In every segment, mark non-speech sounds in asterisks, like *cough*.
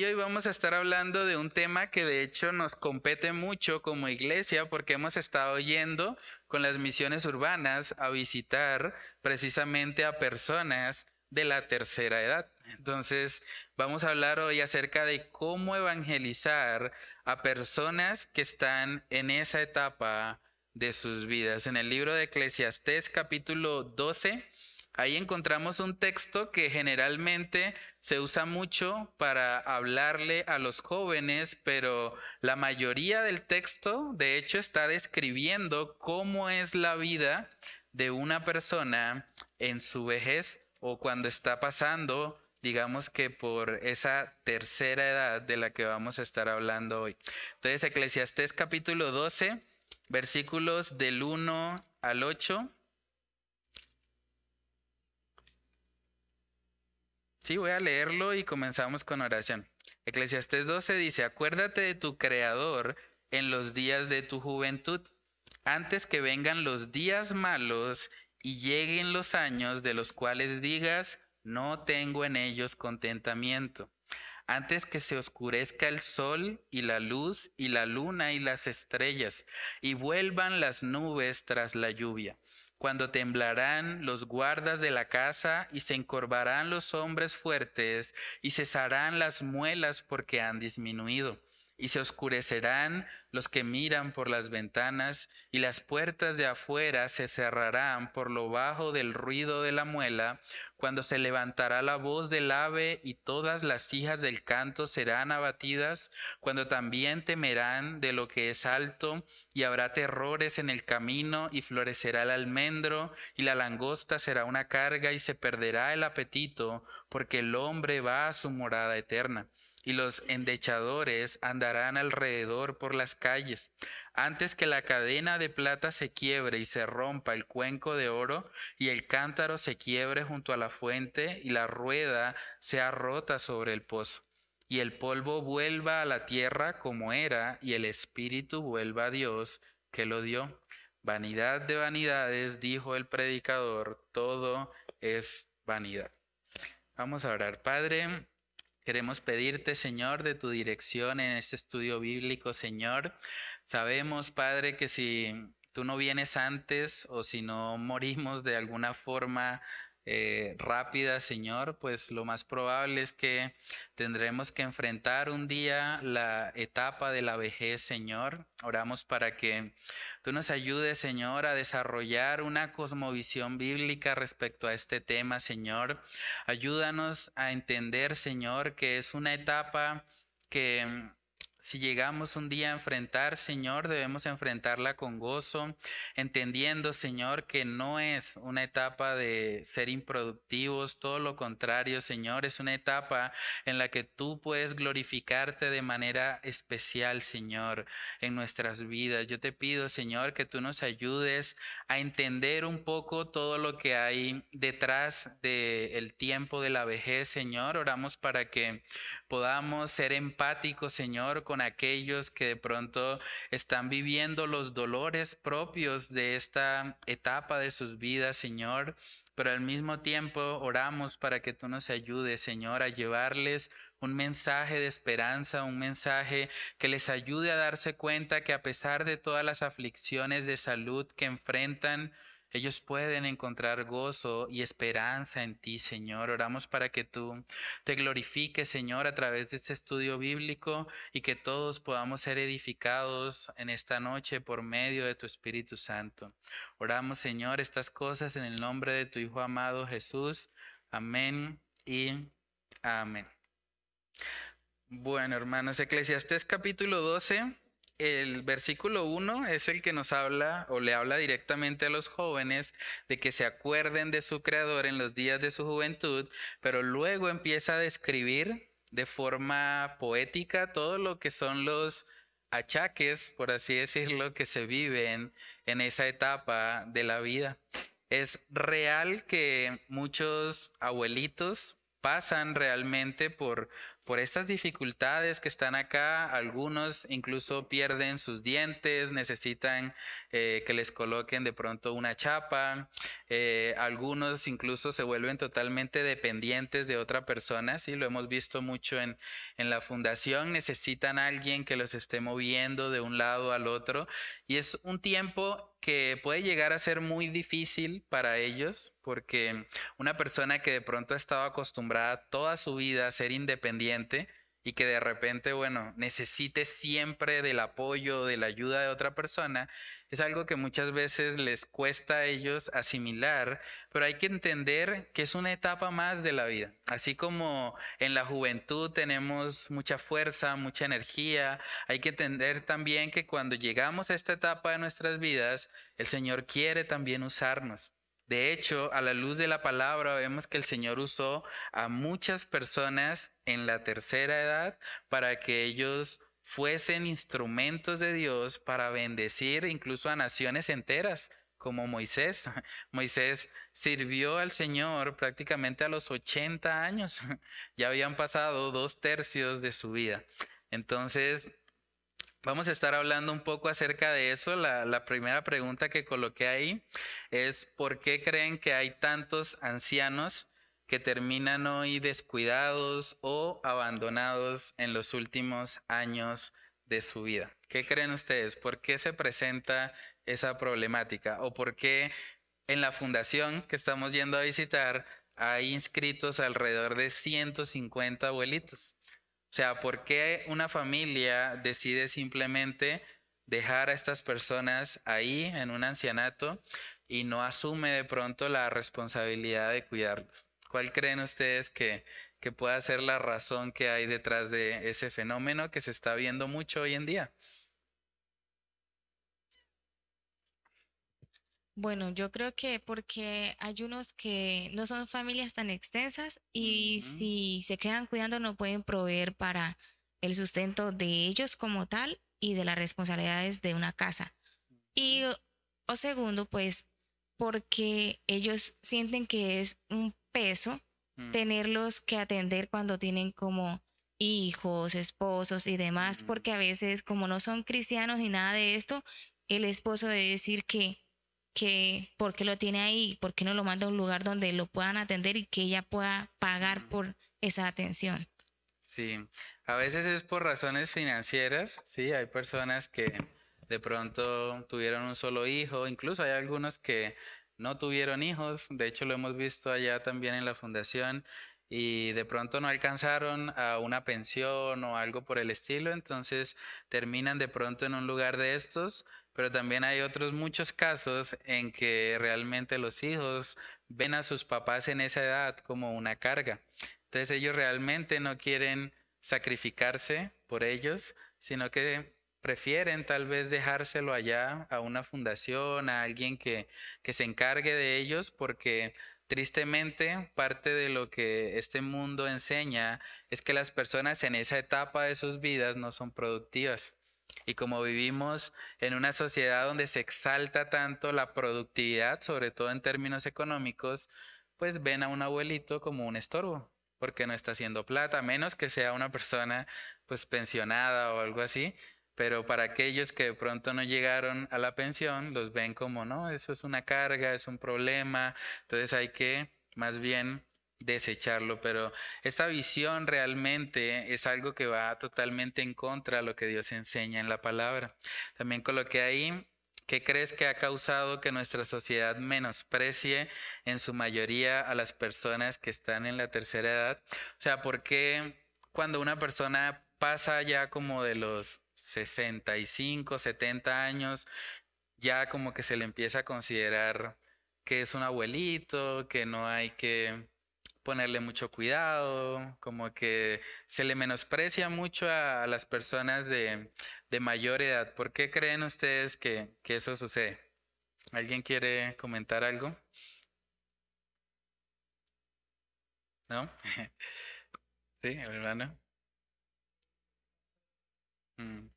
Y hoy vamos a estar hablando de un tema que de hecho nos compete mucho como iglesia porque hemos estado yendo con las misiones urbanas a visitar precisamente a personas de la tercera edad. Entonces, vamos a hablar hoy acerca de cómo evangelizar a personas que están en esa etapa de sus vidas. En el libro de Eclesiastés capítulo 12, ahí encontramos un texto que generalmente se usa mucho para hablarle a los jóvenes, pero la mayoría del texto, de hecho, está describiendo cómo es la vida de una persona en su vejez o cuando está pasando, digamos que por esa tercera edad de la que vamos a estar hablando hoy. Entonces, Eclesiastés capítulo 12, versículos del 1 al 8. Sí, voy a leerlo y comenzamos con oración. Eclesiastés 12 dice, acuérdate de tu Creador en los días de tu juventud, antes que vengan los días malos y lleguen los años de los cuales digas, no tengo en ellos contentamiento. Antes que se oscurezca el sol y la luz y la luna y las estrellas, y vuelvan las nubes tras la lluvia, cuando temblarán los guardas de la casa y se encorvarán los hombres fuertes y cesarán las muelas porque han disminuido y se oscurecerán los que miran por las ventanas, y las puertas de afuera se cerrarán por lo bajo del ruido de la muela, cuando se levantará la voz del ave y todas las hijas del canto serán abatidas, cuando también temerán de lo que es alto, y habrá terrores en el camino, y florecerá el almendro, y la langosta será una carga, y se perderá el apetito, porque el hombre va a su morada eterna y los endechadores andarán alrededor por las calles. Antes que la cadena de plata se quiebre y se rompa el cuenco de oro, y el cántaro se quiebre junto a la fuente, y la rueda sea rota sobre el pozo, y el polvo vuelva a la tierra como era, y el espíritu vuelva a Dios que lo dio. Vanidad de vanidades, dijo el predicador, todo es vanidad. Vamos a orar, Padre. Queremos pedirte, Señor, de tu dirección en este estudio bíblico, Señor. Sabemos, Padre, que si tú no vienes antes o si no morimos de alguna forma eh, rápida, Señor, pues lo más probable es que tendremos que enfrentar un día la etapa de la vejez, Señor. Oramos para que tú nos ayudes, Señor, a desarrollar una cosmovisión bíblica respecto a este tema, Señor. Ayúdanos a entender, Señor, que es una etapa que si llegamos un día a enfrentar, Señor, debemos enfrentarla con gozo, entendiendo, Señor, que no es una etapa de ser improductivos, todo lo contrario, Señor, es una etapa en la que tú puedes glorificarte de manera especial, Señor, en nuestras vidas. Yo te pido, Señor, que tú nos ayudes a entender un poco todo lo que hay detrás del tiempo de la vejez, Señor. Oramos para que podamos ser empáticos, Señor, con aquellos que de pronto están viviendo los dolores propios de esta etapa de sus vidas, Señor. Pero al mismo tiempo oramos para que tú nos ayudes, Señor, a llevarles un mensaje de esperanza, un mensaje que les ayude a darse cuenta que a pesar de todas las aflicciones de salud que enfrentan, ellos pueden encontrar gozo y esperanza en ti, Señor. Oramos para que tú te glorifiques, Señor, a través de este estudio bíblico y que todos podamos ser edificados en esta noche por medio de tu Espíritu Santo. Oramos, Señor, estas cosas en el nombre de tu Hijo amado Jesús. Amén y amén. Bueno, hermanos, Eclesiastés capítulo 12 el versículo 1 es el que nos habla o le habla directamente a los jóvenes de que se acuerden de su creador en los días de su juventud, pero luego empieza a describir de forma poética todo lo que son los achaques, por así decirlo, que se viven en esa etapa de la vida. Es real que muchos abuelitos pasan realmente por por estas dificultades que están acá, algunos incluso pierden sus dientes, necesitan eh, que les coloquen de pronto una chapa, Eh, algunos incluso se vuelven totalmente dependientes de otra persona, sí, lo hemos visto mucho en, en la fundación, necesitan a alguien que los esté moviendo de un lado al otro y es un tiempo que puede llegar a ser muy difícil para ellos porque una persona que de pronto ha estado acostumbrada toda su vida a ser independiente, y que de repente, bueno, necesite siempre del apoyo, de la ayuda de otra persona, es algo que muchas veces les cuesta a ellos asimilar, pero hay que entender que es una etapa más de la vida. Así como en la juventud tenemos mucha fuerza, mucha energía, hay que entender también que cuando llegamos a esta etapa de nuestras vidas, el Señor quiere también usarnos. De hecho, a la luz de la palabra vemos que el Señor usó a muchas personas en la tercera edad para que ellos fuesen instrumentos de Dios para bendecir incluso a naciones enteras, como Moisés. *laughs* Moisés sirvió al Señor prácticamente a los 80 años. *laughs* Ya habían pasado dos tercios de su vida. Entonces, Vamos a estar hablando un poco acerca de eso. La, primera pregunta que coloqué ahí es ¿por qué creen que hay tantos ancianos que terminan hoy descuidados o abandonados en los últimos años de su vida? ¿Qué creen ustedes? ¿Por qué se presenta esa problemática? ¿O por qué en la fundación que estamos yendo a visitar hay inscritos alrededor de 150 abuelitos? O sea, ¿por qué una familia decide simplemente dejar a estas personas ahí en un ancianato y no asume de pronto la responsabilidad de cuidarlos? ¿Cuál creen ustedes que, que pueda ser la razón que hay detrás de ese fenómeno que se está viendo mucho hoy en día? Bueno, yo creo que porque hay unos que no son familias tan extensas y si se quedan cuidando no pueden proveer para el sustento de ellos como tal y de las responsabilidades de una casa. Y o segundo, pues porque ellos sienten que es un peso mm. tenerlos que atender cuando tienen como hijos, esposos y demás, porque a veces como no son cristianos ni nada de esto, el esposo debe decir que que por qué lo tiene ahí, por qué no lo manda a un lugar donde lo puedan atender y que ella pueda pagar por esa atención. Sí, a veces es por razones financieras, sí, hay personas que de pronto tuvieron un solo hijo, incluso hay algunos que no tuvieron hijos, de hecho lo hemos visto allá también en la fundación y de pronto no alcanzaron a una pensión o algo por el estilo, entonces terminan de pronto en un lugar de estos pero también hay otros muchos casos en que realmente los hijos ven a sus papás en esa edad como una carga. Entonces ellos realmente no quieren sacrificarse por ellos, sino que prefieren tal vez dejárselo allá a una fundación, a alguien que, que se encargue de ellos, porque tristemente parte de lo que este mundo enseña es que las personas en esa etapa de sus vidas no son productivas. Y como vivimos en una sociedad donde se exalta tanto la productividad, sobre todo en términos económicos, pues ven a un abuelito como un estorbo, porque no está haciendo plata, menos que sea una persona pues pensionada o algo así. Pero para aquellos que de pronto no llegaron a la pensión, los ven como, no, eso es una carga, es un problema. Entonces hay que más bien desecharlo, pero esta visión realmente es algo que va totalmente en contra de lo que Dios enseña en la palabra. También coloqué ahí, ¿qué crees que ha causado que nuestra sociedad menosprecie en su mayoría a las personas que están en la tercera edad? O sea, ¿por qué cuando una persona pasa ya como de los 65, 70 años, ya como que se le empieza a considerar que es un abuelito, que no hay que ponerle mucho cuidado, como que se le menosprecia mucho a, las personas de, mayor edad. ¿Por qué creen ustedes que, que eso sucede? ¿Alguien quiere comentar algo? ¿No? *laughs* sí, hermano. Mm.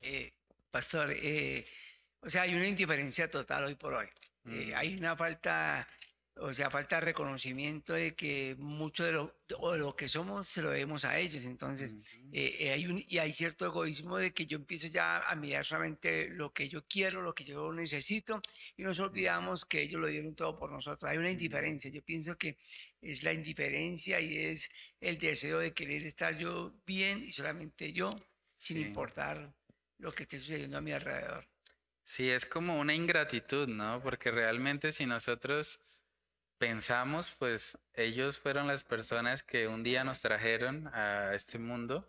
Eh, pastor, eh, o sea, hay una indiferencia total hoy por hoy. Eh, mm. hay una falta o sea, falta reconocimiento de que mucho de lo, de lo que somos se lo debemos a ellos. Entonces, eh, eh, hay un, y hay cierto egoísmo de que yo empiezo ya a mirar solamente lo que yo quiero, lo que yo necesito, y nos olvidamos que ellos lo dieron todo por nosotros. Hay una indiferencia. Yo pienso que es la indiferencia y es el deseo de querer estar yo bien y solamente yo, sin Sí. importar lo que esté sucediendo a mi alrededor. Sí, es como una ingratitud, ¿no? Porque realmente si nosotros pensamos, pues ellos fueron las personas que un día nos trajeron a este mundo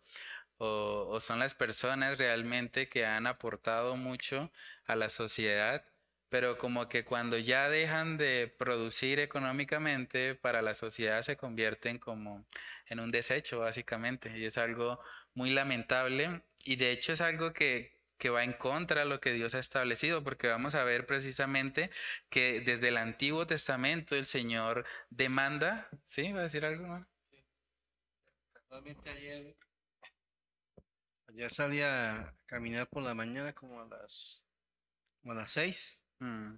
o, son las personas realmente que han aportado mucho a la sociedad, pero como que cuando ya dejan de producir económicamente para la sociedad se convierten como en un desecho básicamente y es algo muy lamentable y de hecho es algo que, que va en contra de lo que Dios ha establecido, porque vamos a ver precisamente que desde el Antiguo Testamento el Señor demanda, ¿sí? ¿Va a decir algo? ayer, ayer salí a caminar por la mañana como a las, como a las seis. Mm,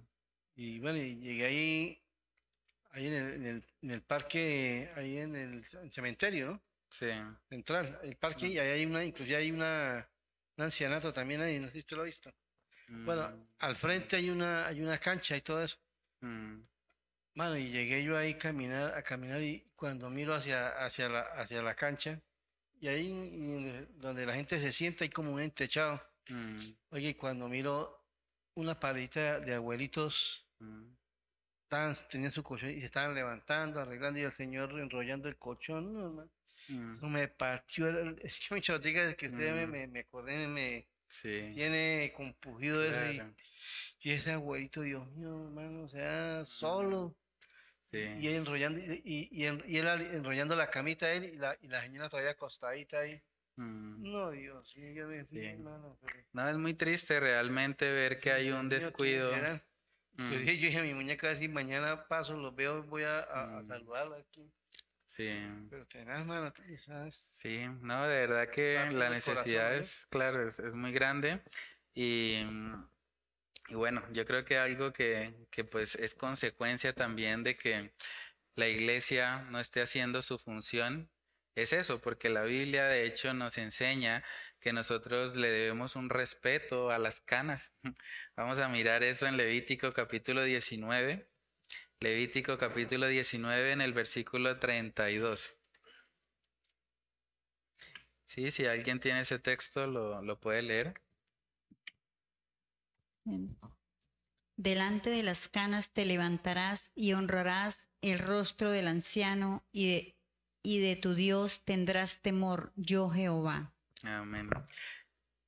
Y bueno, llegué ahí, ahí en el, en el, en el parque, ahí en el cementerio, ¿no? sí. Central, el parque, Mm. y ahí hay una, inclusive hay una, un ancianato también ahí, no sé si usted lo ha visto. Bueno, mm, al frente hay una, hay una cancha y todo eso. mm, Mano, y llegué yo ahí caminar, a caminar y cuando miro hacia, hacia la, hacia la cancha, y ahí donde la gente se sienta hay como un entechado. mm, Oye, y cuando miro una pareja de abuelitos, mm. Estaban, tenían su colchón y se estaban levantando, arreglando, y el señor enrollando el colchón, no, hermano, Mm, eso me partió, el- es que me chotica que usted me, Mm. me, me acordé, me, me Sí, tiene compugido eso, y, claro, y ese abuelito, Dios mío, hermano, o sea, solo. sí. Y él enrollando, y, y, y él enrollando la camita él y la, y la señora todavía acostadita ahí. mm. No, Dios mío, yo me Sí. hermano, pero- No, es muy triste realmente ver que hay un mío, ¿quiénes Yo Mm, dije, yo dije a mi muñeca, si mañana paso, los veo, voy a, a, a Mm. saludarla aquí. Sí. Pero tenaz, mano, tú sabes. Sí, no, de verdad que la corazón, necesidad ¿eh? es, claro, es, es muy grande y, y bueno, yo creo que algo que, que pues es consecuencia también de que la iglesia no esté haciendo su función es eso, porque la Biblia de hecho nos enseña que nosotros le debemos un respeto a las canas. *laughs* Vamos a mirar eso en Levítico capítulo 19. Levítico capítulo 19 en el versículo 32. Sí, si alguien tiene ese texto, lo, lo puede leer. Delante de las canas te levantarás y honrarás el rostro del anciano y de, y de tu Dios tendrás temor, yo Jehová. Amén.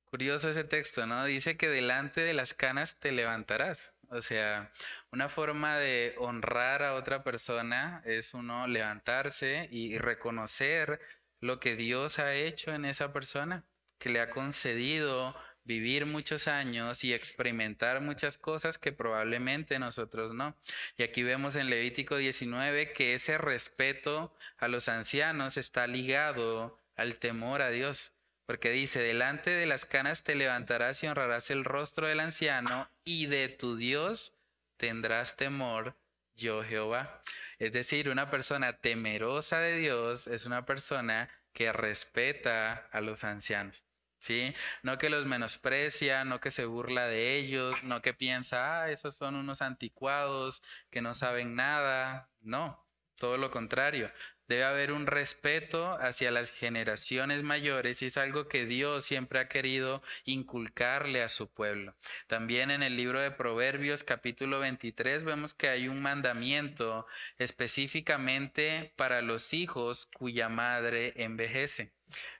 Curioso ese texto, ¿no? Dice que delante de las canas te levantarás. O sea, una forma de honrar a otra persona es uno levantarse y reconocer lo que Dios ha hecho en esa persona, que le ha concedido vivir muchos años y experimentar muchas cosas que probablemente nosotros no. Y aquí vemos en Levítico 19 que ese respeto a los ancianos está ligado al temor a Dios. Porque dice, delante de las canas te levantarás y honrarás el rostro del anciano y de tu Dios tendrás temor, yo Jehová. Es decir, una persona temerosa de Dios es una persona que respeta a los ancianos. ¿Sí? No que los menosprecia, no que se burla de ellos, no que piensa, ah, esos son unos anticuados que no saben nada. No, todo lo contrario. Debe haber un respeto hacia las generaciones mayores y es algo que Dios siempre ha querido inculcarle a su pueblo. También en el libro de Proverbios capítulo 23 vemos que hay un mandamiento específicamente para los hijos cuya madre envejece.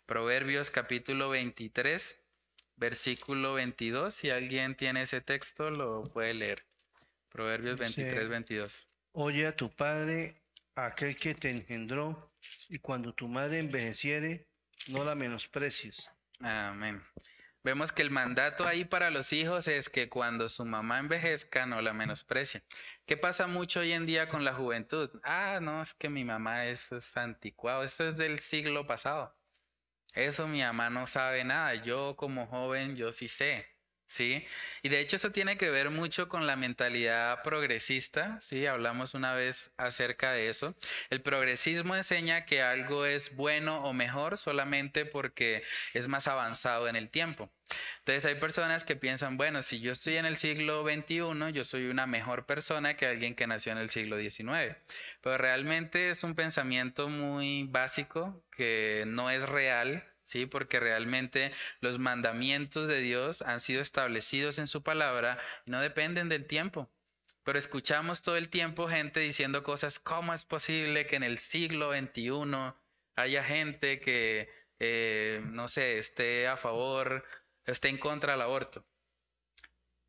Proverbios capítulo 23, versículo 22. Si alguien tiene ese texto, lo puede leer. Proverbios Dice- 23, 22. Oye a tu padre, aquel que te engendró, y cuando tu madre envejeciere, no la menosprecies. Amén. Vemos que el mandato ahí para los hijos es que cuando su mamá envejezca no la menosprecie. ¿Qué pasa mucho hoy en día con la juventud? Ah, no, es que mi mamá eso es anticuado, eso es del siglo pasado. Eso mi mamá no sabe nada, yo como joven yo sí sé. ¿Sí? Y de hecho eso tiene que ver mucho con la mentalidad progresista, ¿sí? Hablamos una vez acerca de eso. El progresismo enseña que algo es bueno o mejor solamente porque es más avanzado en el tiempo. Entonces hay personas que piensan, bueno, si yo estoy en el siglo XXI, yo soy una mejor persona que alguien que nació en el siglo XIX. Pero realmente es un pensamiento muy básico que no es real ¿sí? Porque realmente los mandamientos de Dios han sido establecidos en su palabra y no dependen del tiempo. Pero escuchamos todo el tiempo gente diciendo cosas, ¿cómo es posible que en el siglo XXI haya gente que, eh, no sé, esté a favor, esté en contra del aborto?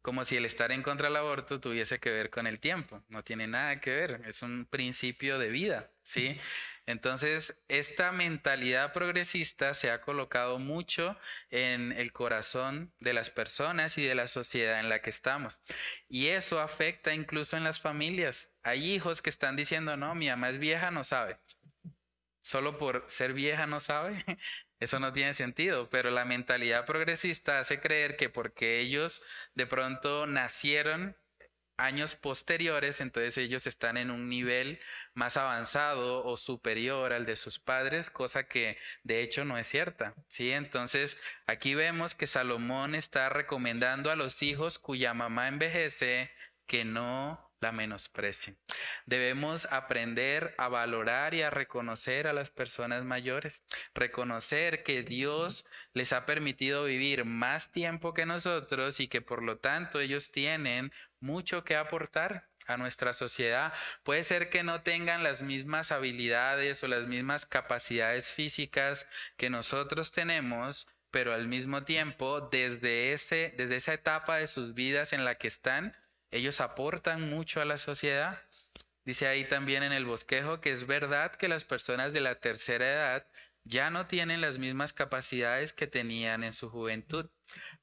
Como si el estar en contra del aborto tuviese que ver con el tiempo. No tiene nada que ver, es un principio de vida, ¿sí? Entonces, esta mentalidad progresista se ha colocado mucho en el corazón de las personas y de la sociedad en la que estamos. Y eso afecta incluso en las familias. Hay hijos que están diciendo, no, mi mamá es vieja, no sabe. Solo por ser vieja no sabe. *laughs* Eso no tiene sentido, pero la mentalidad progresista hace creer que porque ellos de pronto nacieron años posteriores, entonces ellos están en un nivel más avanzado o superior al de sus padres, cosa que de hecho no es cierta, ¿sí? Entonces, aquí vemos que Salomón está recomendando a los hijos cuya mamá envejece que no la menosprecien. Debemos aprender a valorar y a reconocer a las personas mayores, reconocer que Dios les ha permitido vivir más tiempo que nosotros y que por lo tanto ellos tienen mucho que aportar a nuestra sociedad. Puede ser que no tengan las mismas habilidades o las mismas capacidades físicas que nosotros tenemos, pero al mismo tiempo, desde, ese, desde esa etapa de sus vidas en la que están, ellos aportan mucho a la sociedad. Dice ahí también en el bosquejo que es verdad que las personas de la tercera edad ya no tienen las mismas capacidades que tenían en su juventud,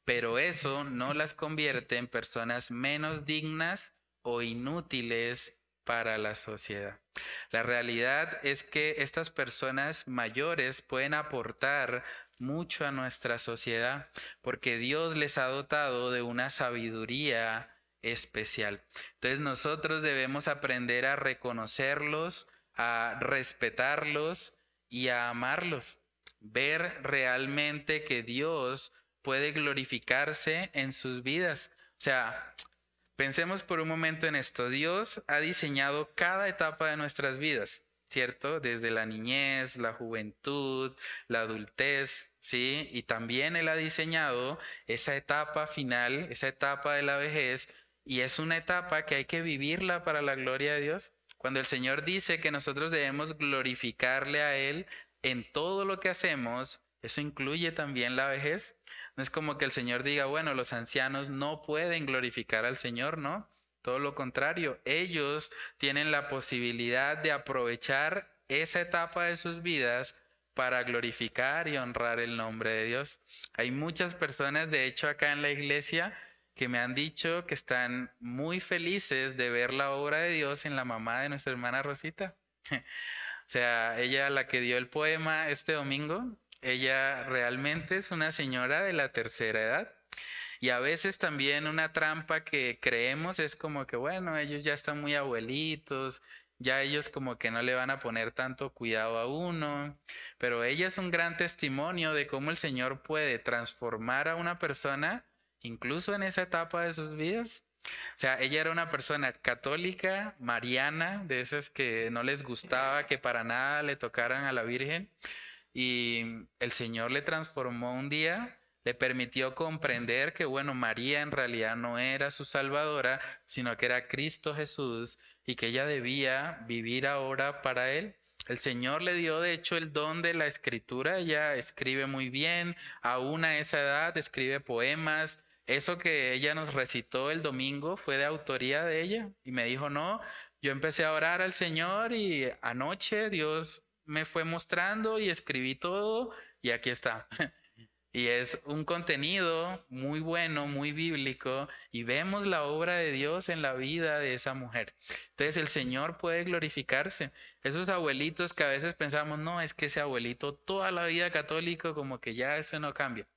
pero eso no las convierte en personas menos dignas o inútiles para la sociedad. La realidad es que estas personas mayores pueden aportar mucho a nuestra sociedad porque Dios les ha dotado de una sabiduría especial. Entonces nosotros debemos aprender a reconocerlos, a respetarlos y a amarlos. Ver realmente que Dios puede glorificarse en sus vidas. O sea, pensemos por un momento en esto. Dios ha diseñado cada etapa de nuestras vidas, ¿cierto? Desde la niñez, la juventud, la adultez, ¿sí? Y también Él ha diseñado esa etapa final, esa etapa de la vejez, y es una etapa que hay que vivirla para la gloria de Dios. Cuando el Señor dice que nosotros debemos glorificarle a Él en todo lo que hacemos, eso incluye también la vejez. No es como que el Señor diga, bueno, los ancianos no pueden glorificar al Señor, ¿no? Todo lo contrario, ellos tienen la posibilidad de aprovechar esa etapa de sus vidas para glorificar y honrar el nombre de Dios. Hay muchas personas, de hecho, acá en la iglesia que me han dicho que están muy felices de ver la obra de Dios en la mamá de nuestra hermana Rosita. *laughs* o sea, ella la que dio el poema este domingo, ella realmente es una señora de la tercera edad. Y a veces también una trampa que creemos es como que, bueno, ellos ya están muy abuelitos, ya ellos como que no le van a poner tanto cuidado a uno, pero ella es un gran testimonio de cómo el Señor puede transformar a una persona incluso en esa etapa de sus vidas. O sea, ella era una persona católica, mariana, de esas que no les gustaba que para nada le tocaran a la Virgen. Y el Señor le transformó un día, le permitió comprender que, bueno, María en realidad no era su salvadora, sino que era Cristo Jesús y que ella debía vivir ahora para Él. El Señor le dio de hecho el don de la escritura, ella escribe muy bien, aún a esa edad escribe poemas, eso que ella nos recitó el domingo fue de autoría de ella y me dijo, no, yo empecé a orar al Señor y anoche Dios me fue mostrando y escribí todo y aquí está. *laughs* y es un contenido muy bueno, muy bíblico y vemos la obra de Dios en la vida de esa mujer. Entonces el Señor puede glorificarse. Esos abuelitos que a veces pensamos, no, es que ese abuelito toda la vida católico como que ya eso no cambia.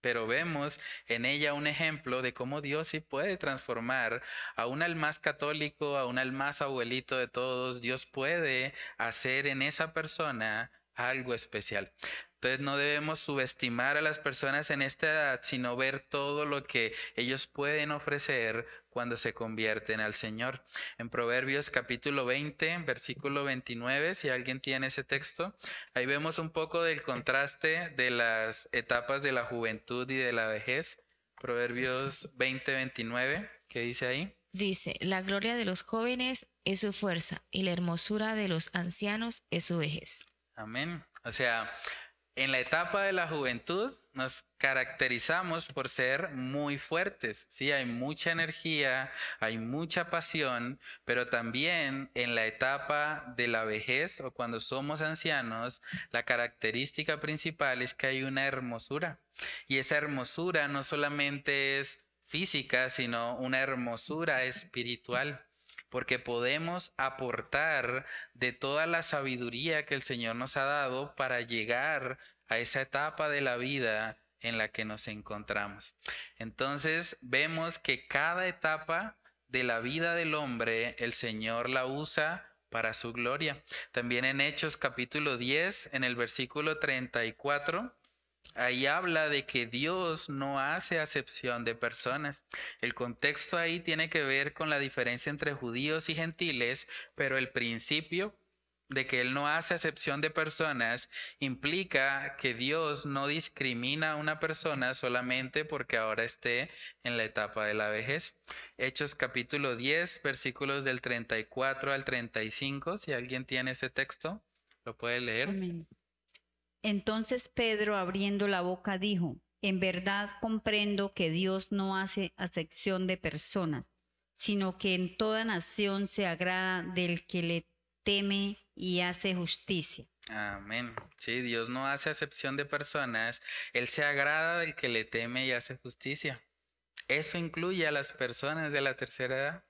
Pero vemos en ella un ejemplo de cómo Dios sí puede transformar aún al más católico, aún al más abuelito de todos, Dios puede hacer en esa persona algo especial. Entonces no debemos subestimar a las personas en esta edad, sino ver todo lo que ellos pueden ofrecer cuando se convierten al Señor. En Proverbios capítulo 20, versículo 29, si alguien tiene ese texto, ahí vemos un poco del contraste de las etapas de la juventud y de la vejez. Proverbios 20, 29, ¿qué dice ahí? Dice, la gloria de los jóvenes es su fuerza y la hermosura de los ancianos es su vejez. Amén. O sea, en la etapa de la juventud nos caracterizamos por ser muy fuertes, sí, hay mucha energía, hay mucha pasión, pero también en la etapa de la vejez o cuando somos ancianos, la característica principal es que hay una hermosura. Y esa hermosura no solamente es física, sino una hermosura espiritual porque podemos aportar de toda la sabiduría que el Señor nos ha dado para llegar a esa etapa de la vida en la que nos encontramos. Entonces vemos que cada etapa de la vida del hombre el Señor la usa para su gloria. También en Hechos capítulo 10, en el versículo 34, ahí habla de que Dios no hace acepción de personas. El contexto ahí tiene que ver con la diferencia entre judíos y gentiles, pero el principio de que Él no hace acepción de personas implica que Dios no discrimina a una persona solamente porque ahora esté en la etapa de la vejez. Hechos capítulo 10, versículos del 34 al 35, si alguien tiene ese texto, lo puede leer. Entonces Pedro, abriendo la boca, dijo, en verdad comprendo que Dios no hace acepción de personas, sino que en toda nación se agrada del que le teme y hace justicia. Amén. Sí, Dios no hace acepción de personas, Él se agrada del que le teme y hace justicia. Eso incluye a las personas de la tercera edad.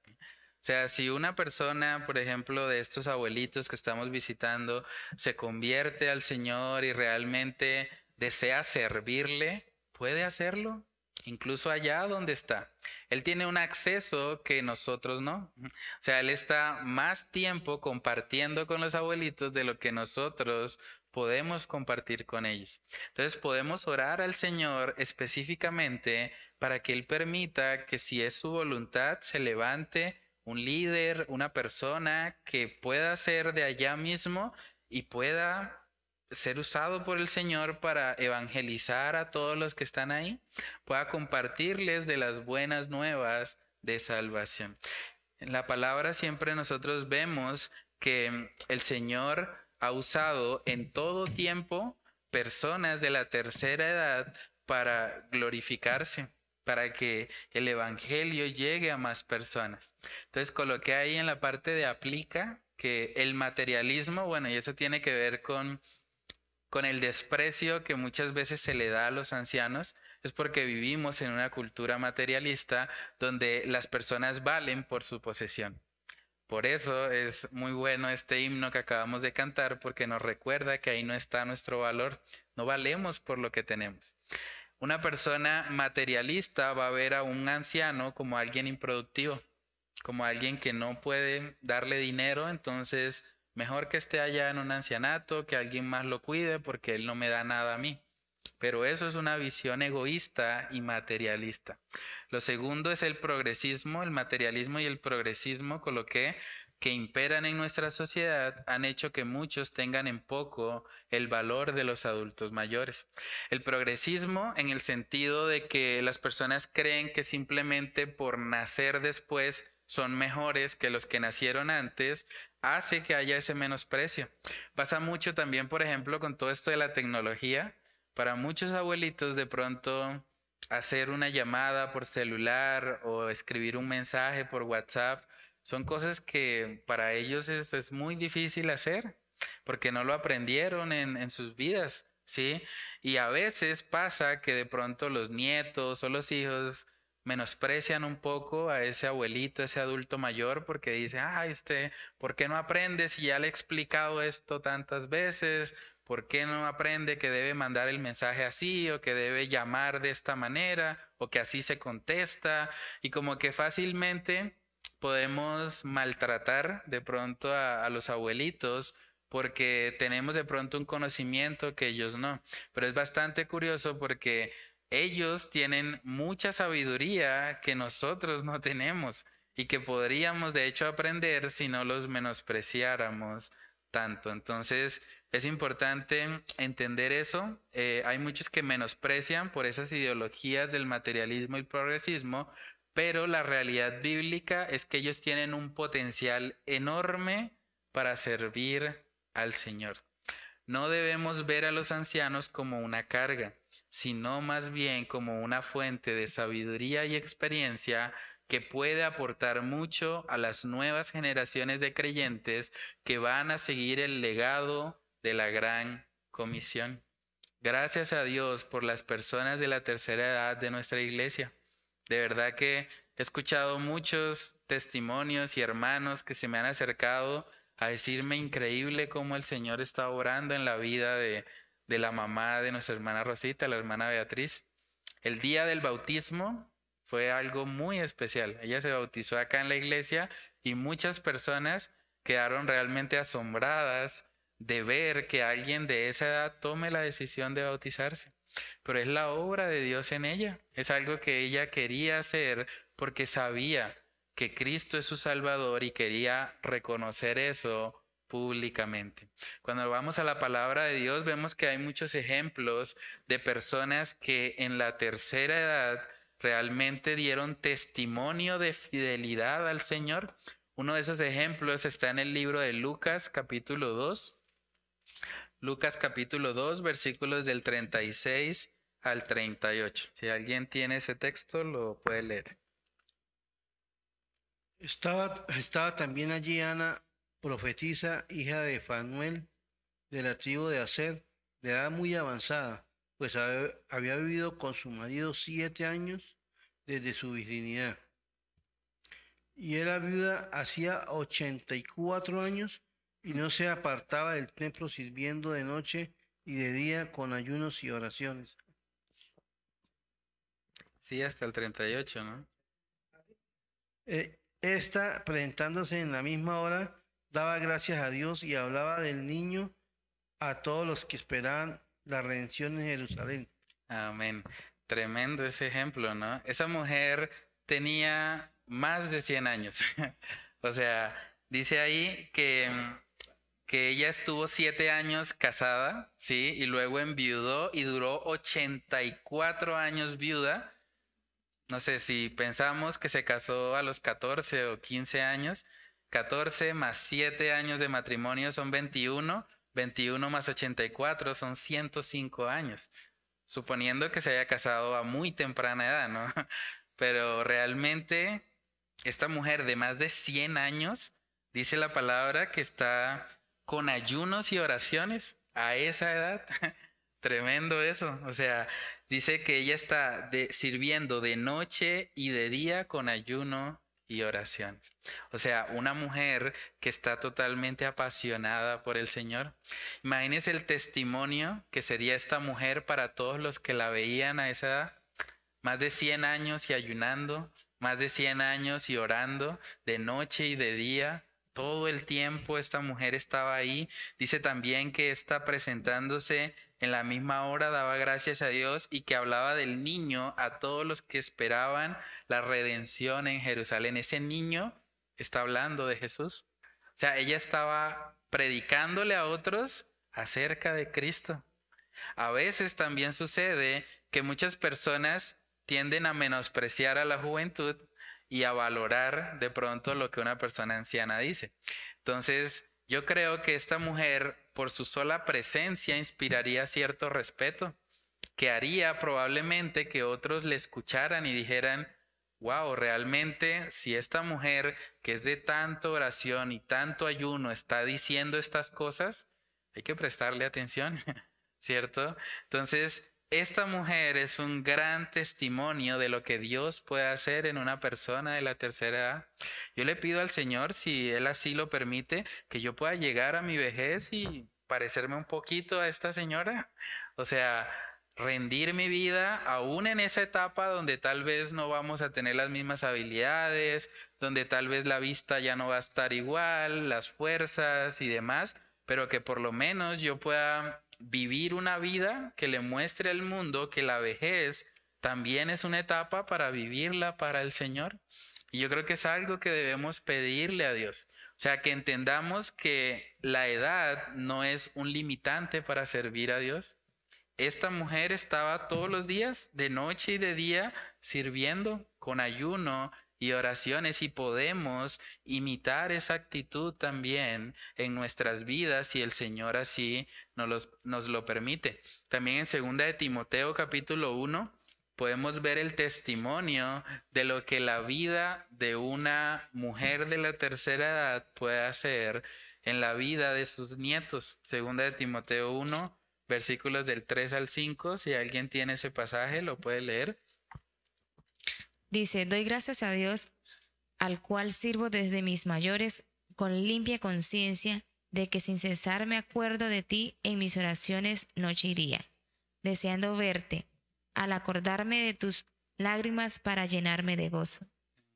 O sea, si una persona, por ejemplo, de estos abuelitos que estamos visitando, se convierte al Señor y realmente desea servirle, puede hacerlo, incluso allá donde está. Él tiene un acceso que nosotros no. O sea, él está más tiempo compartiendo con los abuelitos de lo que nosotros podemos compartir con ellos. Entonces podemos orar al Señor específicamente para que Él permita que si es su voluntad se levante un líder, una persona que pueda ser de allá mismo y pueda ser usado por el Señor para evangelizar a todos los que están ahí, pueda compartirles de las buenas nuevas de salvación. En la palabra siempre nosotros vemos que el Señor ha usado en todo tiempo personas de la tercera edad para glorificarse para que el Evangelio llegue a más personas. Entonces coloqué ahí en la parte de aplica que el materialismo, bueno, y eso tiene que ver con, con el desprecio que muchas veces se le da a los ancianos, es porque vivimos en una cultura materialista donde las personas valen por su posesión. Por eso es muy bueno este himno que acabamos de cantar porque nos recuerda que ahí no está nuestro valor, no valemos por lo que tenemos. Una persona materialista va a ver a un anciano como alguien improductivo, como alguien que no puede darle dinero, entonces mejor que esté allá en un ancianato, que alguien más lo cuide porque él no me da nada a mí. Pero eso es una visión egoísta y materialista. Lo segundo es el progresismo, el materialismo y el progresismo coloqué que imperan en nuestra sociedad han hecho que muchos tengan en poco el valor de los adultos mayores. El progresismo en el sentido de que las personas creen que simplemente por nacer después son mejores que los que nacieron antes, hace que haya ese menosprecio. Pasa mucho también, por ejemplo, con todo esto de la tecnología. Para muchos abuelitos de pronto hacer una llamada por celular o escribir un mensaje por WhatsApp son cosas que para ellos es, muy difícil hacer porque no lo aprendieron en, en sus vidas, ¿sí? Y a veces pasa que de pronto los nietos o los hijos menosprecian un poco a ese abuelito, ese adulto mayor, porque dice, ay, este, ¿por qué no aprendes si ya le he explicado esto tantas veces? ¿Por qué no aprende que debe mandar el mensaje así o que debe llamar de esta manera o que así se contesta? Y como que fácilmente podemos maltratar de pronto a, los abuelitos porque tenemos de pronto un conocimiento que ellos no. Pero es bastante curioso porque ellos tienen mucha sabiduría que nosotros no tenemos y que podríamos de hecho aprender si no los menospreciáramos tanto. Entonces, es importante entender eso. Eh, hay muchos que menosprecian por esas ideologías del materialismo y progresismo, pero la realidad bíblica es que ellos tienen un potencial enorme para servir al Señor. No debemos ver a los ancianos como una carga, sino más bien como una fuente de sabiduría y experiencia que puede aportar mucho a las nuevas generaciones de creyentes que van a seguir el legado de la gran comisión. Gracias a Dios por las personas de la tercera edad de nuestra iglesia. De verdad que he escuchado muchos testimonios y hermanos que se me han acercado a decirme increíble cómo el Señor está orando en la vida de, de la mamá de nuestra hermana Rosita, la hermana Beatriz. El día del bautismo fue algo muy especial. Ella se bautizó acá en la iglesia y muchas personas quedaron realmente asombradas de ver que alguien de esa edad tome la decisión de bautizarse. Pero es la obra de Dios en ella. Es algo que ella quería hacer porque sabía que Cristo es su Salvador y quería reconocer eso públicamente. Cuando vamos a la palabra de Dios vemos que hay muchos ejemplos de personas que en la tercera edad realmente dieron testimonio de fidelidad al Señor. Uno de esos ejemplos está en el libro de Lucas capítulo 2 Lucas capítulo 2, versículos del 36 al 38. Si alguien tiene ese texto, lo puede leer. Estaba, estaba también allí Ana, profetisa, hija de Fanuel, de la tribu de Aser, de edad muy avanzada, pues había vivido con su marido siete años desde su virginidad. Y era viuda hacía 84 años y no se apartaba del templo sirviendo de noche y de día con ayunos y oraciones. Sí, hasta el 38, ¿no? Eh, esta, presentándose en la misma hora, daba gracias a Dios y hablaba del niño a todos los que esperaban la redención en Jerusalén. Amén. Tremendo ese ejemplo, ¿no? Esa mujer tenía más de 100 años. *laughs* o sea, dice ahí que que ella estuvo siete años casada, ¿sí? Y luego enviudó y duró 84 años viuda. No sé si pensamos que se casó a los 14 o 15 años. 14 más 7 años de matrimonio son 21. 21 más 84 son 105 años. Suponiendo que se haya casado a muy temprana edad, ¿no? *laughs* Pero realmente esta mujer de más de 100 años, dice la palabra que está con ayunos y oraciones a esa edad. *laughs* Tremendo eso. O sea, dice que ella está sirviendo de noche y de día con ayuno y oraciones. O sea, una mujer que está totalmente apasionada por el Señor. Imagínense el testimonio que sería esta mujer para todos los que la veían a esa edad. Más de 100 años y ayunando, más de 100 años y orando de noche y de día todo el tiempo esta mujer estaba ahí. Dice también que está presentándose en la misma hora, daba gracias a Dios y que hablaba del niño a todos los que esperaban la redención en Jerusalén. Ese niño está hablando de Jesús. O sea, ella estaba predicándole a otros acerca de Cristo. A veces también sucede que muchas personas tienden a menospreciar a la juventud y a valorar de pronto lo que una persona anciana dice. Entonces, yo creo que esta mujer, por su sola presencia, inspiraría cierto respeto, que haría probablemente que otros le escucharan y dijeran, wow, realmente si esta mujer que es de tanta oración y tanto ayuno está diciendo estas cosas, hay que prestarle atención, *laughs* ¿cierto? Entonces, esta mujer es un gran testimonio de lo que Dios puede hacer en una persona de la tercera edad. Yo le pido al Señor, si Él así lo permite, que yo pueda llegar a mi vejez y parecerme un poquito a esta señora. O sea, rendir mi vida aún en esa etapa donde tal vez no vamos a tener las mismas habilidades, donde tal vez la vista ya no va a estar igual, las fuerzas y demás, pero que por lo menos yo pueda vivir una vida que le muestre al mundo que la vejez también es una etapa para vivirla para el Señor. Y yo creo que es algo que debemos pedirle a Dios. O sea, que entendamos que la edad no es un limitante para servir a Dios. Esta mujer estaba todos los días, de noche y de día, sirviendo con ayuno y oraciones y podemos imitar esa actitud también en nuestras vidas si el Señor así nos, lo permite. También en segunda de Timoteo capítulo 1 podemos ver el testimonio de lo que la vida de una mujer de la tercera edad puede hacer en la vida de sus nietos. Segunda de Timoteo 1, versículos del 3 al 5. Si alguien tiene ese pasaje, lo puede leer. Dice, doy gracias a Dios, al cual sirvo desde mis mayores con limpia conciencia, de que sin cesar me acuerdo de ti en mis oraciones noche y día, deseando verte al acordarme de tus lágrimas para llenarme de gozo,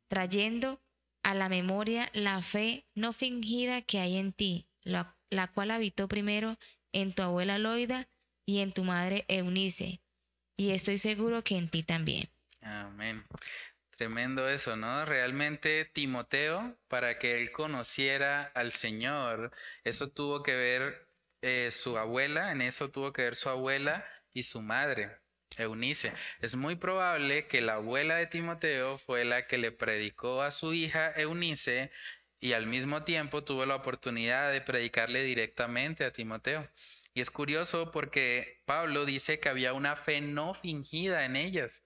trayendo a la memoria la fe no fingida que hay en ti, la, la cual habitó primero en tu abuela Loida y en tu madre Eunice, y estoy seguro que en ti también. Amén. Tremendo eso, ¿no? Realmente Timoteo, para que él conociera al Señor, eso tuvo que ver eh, su abuela, en eso tuvo que ver su abuela y su madre. Eunice. Es muy probable que la abuela de Timoteo fue la que le predicó a su hija Eunice y al mismo tiempo tuvo la oportunidad de predicarle directamente a Timoteo. Y es curioso porque Pablo dice que había una fe no fingida en ellas.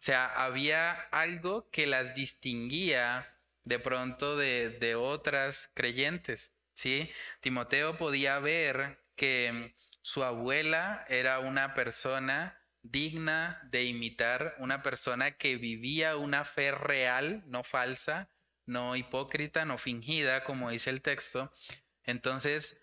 O sea, había algo que las distinguía de pronto de, de otras creyentes. ¿sí? Timoteo podía ver que su abuela era una persona digna de imitar, una persona que vivía una fe real, no falsa, no hipócrita, no fingida, como dice el texto. Entonces,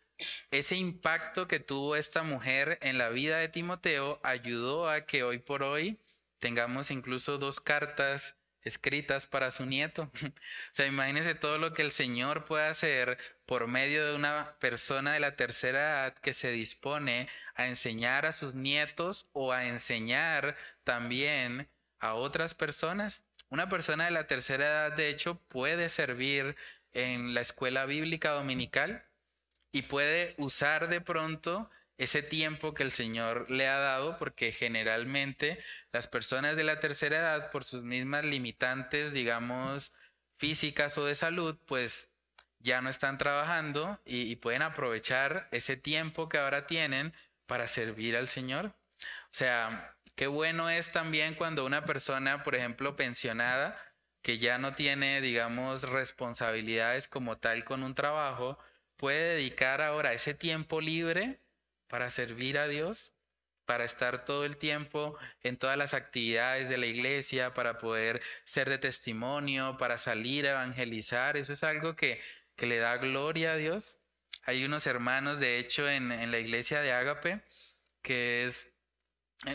ese impacto que tuvo esta mujer en la vida de Timoteo ayudó a que hoy por hoy tengamos incluso dos cartas escritas para su nieto. *laughs* o sea, imagínense todo lo que el Señor puede hacer por medio de una persona de la tercera edad que se dispone a enseñar a sus nietos o a enseñar también a otras personas. Una persona de la tercera edad, de hecho, puede servir en la escuela bíblica dominical y puede usar de pronto ese tiempo que el Señor le ha dado, porque generalmente las personas de la tercera edad, por sus mismas limitantes, digamos, físicas o de salud, pues ya no están trabajando y, pueden aprovechar ese tiempo que ahora tienen para servir al Señor. O sea, qué bueno es también cuando una persona, por ejemplo, pensionada, que ya no tiene, digamos, responsabilidades como tal con un trabajo, puede dedicar ahora ese tiempo libre para servir a Dios, para estar todo el tiempo en todas las actividades de la iglesia, para poder ser de testimonio, para salir a evangelizar. Eso es algo que, que le da gloria a Dios. Hay unos hermanos, de hecho, en, en la iglesia de Ágape, que es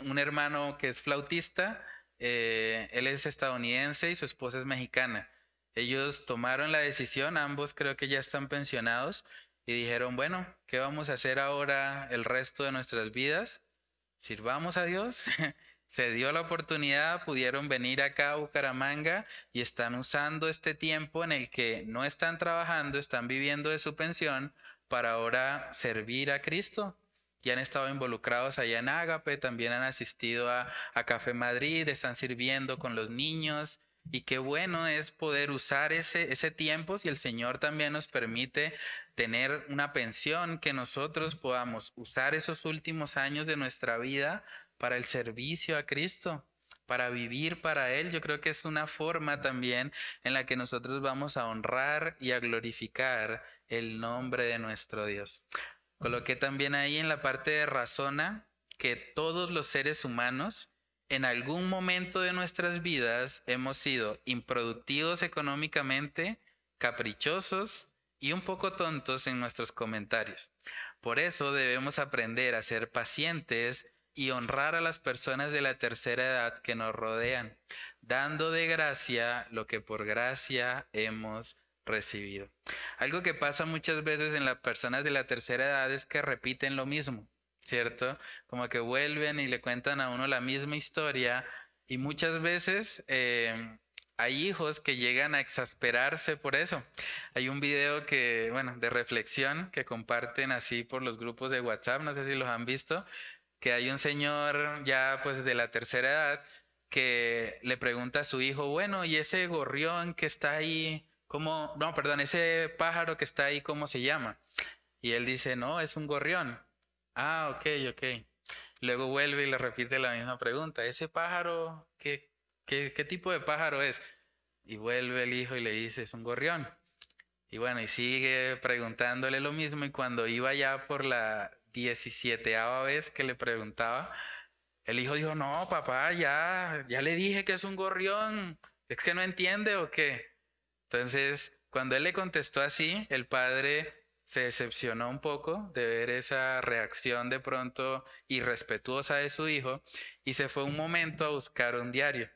un hermano que es flautista, eh, él es estadounidense y su esposa es mexicana. Ellos tomaron la decisión, ambos creo que ya están pensionados, y dijeron, bueno, ¿qué vamos a hacer ahora el resto de nuestras vidas? Sirvamos a Dios. *laughs* Se dio la oportunidad, pudieron venir acá a Bucaramanga y están usando este tiempo en el que no están trabajando, están viviendo de su pensión para ahora servir a Cristo. Y han estado involucrados allá en Ágape, también han asistido a, a Café Madrid, están sirviendo con los niños, y qué bueno es poder usar ese, ese tiempo si el Señor también nos permite tener una pensión, que nosotros podamos usar esos últimos años de nuestra vida para el servicio a Cristo, para vivir para Él. Yo creo que es una forma también en la que nosotros vamos a honrar y a glorificar el nombre de nuestro Dios. Coloqué también ahí en la parte de razona que todos los seres humanos en algún momento de nuestras vidas hemos sido improductivos económicamente, caprichosos y un poco tontos en nuestros comentarios. Por eso debemos aprender a ser pacientes y honrar a las personas de la tercera edad que nos rodean, dando de gracia lo que por gracia hemos recibido. Algo que pasa muchas veces en las personas de la tercera edad es que repiten lo mismo, ¿cierto? Como que vuelven y le cuentan a uno la misma historia y muchas veces eh, hay hijos que llegan a exasperarse por eso. Hay un video que, bueno, de reflexión que comparten así por los grupos de WhatsApp, no sé si los han visto, que hay un señor ya pues de la tercera edad que le pregunta a su hijo, bueno, ¿y ese gorrión que está ahí? ¿Cómo? No, perdón, ese pájaro que está ahí, ¿cómo se llama? Y él dice, no, es un gorrión. Ah, ok, ok. Luego vuelve y le repite la misma pregunta. ¿Ese pájaro, qué, qué, tipo de pájaro es? Y vuelve el hijo y le dice, es un gorrión. Y bueno, y sigue preguntándole lo mismo. Y cuando iba ya por la 17 vez que le preguntaba, el hijo dijo, no, papá, ya, ya le dije que es un gorrión. ¿Es que no entiende o qué? Entonces, cuando él le contestó así, el padre se decepcionó un poco de ver esa reacción de pronto irrespetuosa de su hijo y se fue un momento a buscar un diario.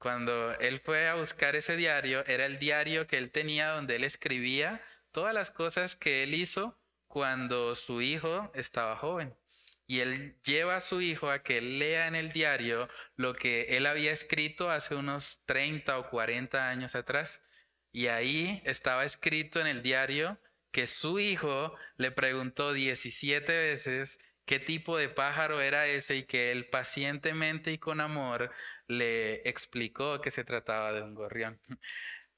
Cuando él fue a buscar ese diario, era el diario que él tenía donde él escribía todas las cosas que él hizo cuando su hijo estaba joven. Y él lleva a su hijo a que lea en el diario lo que él había escrito hace unos 30 o 40 años atrás. Y ahí estaba escrito en el diario que su hijo le preguntó 17 veces qué tipo de pájaro era ese y que él pacientemente y con amor le explicó que se trataba de un gorrión. *laughs*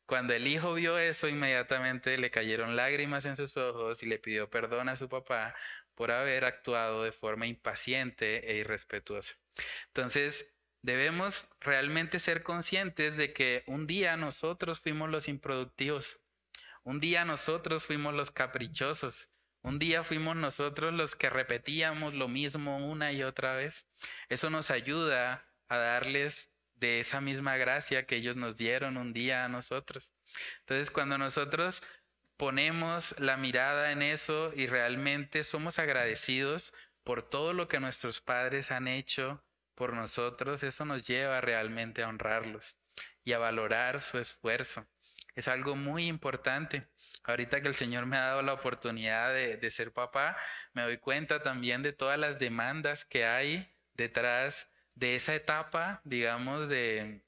Cuando el hijo vio eso, inmediatamente le cayeron lágrimas en sus ojos y le pidió perdón a su papá por haber actuado de forma impaciente e irrespetuosa. Entonces, Debemos realmente ser conscientes de que un día nosotros fuimos los improductivos, un día nosotros fuimos los caprichosos, un día fuimos nosotros los que repetíamos lo mismo una y otra vez. Eso nos ayuda a darles de esa misma gracia que ellos nos dieron un día a nosotros. Entonces, cuando nosotros ponemos la mirada en eso y realmente somos agradecidos por todo lo que nuestros padres han hecho por nosotros, eso nos lleva realmente a honrarlos y a valorar su esfuerzo. Es algo muy importante. Ahorita que el Señor me ha dado la oportunidad de, ser papá, me doy cuenta también de todas las demandas que hay detrás de esa etapa, digamos, de,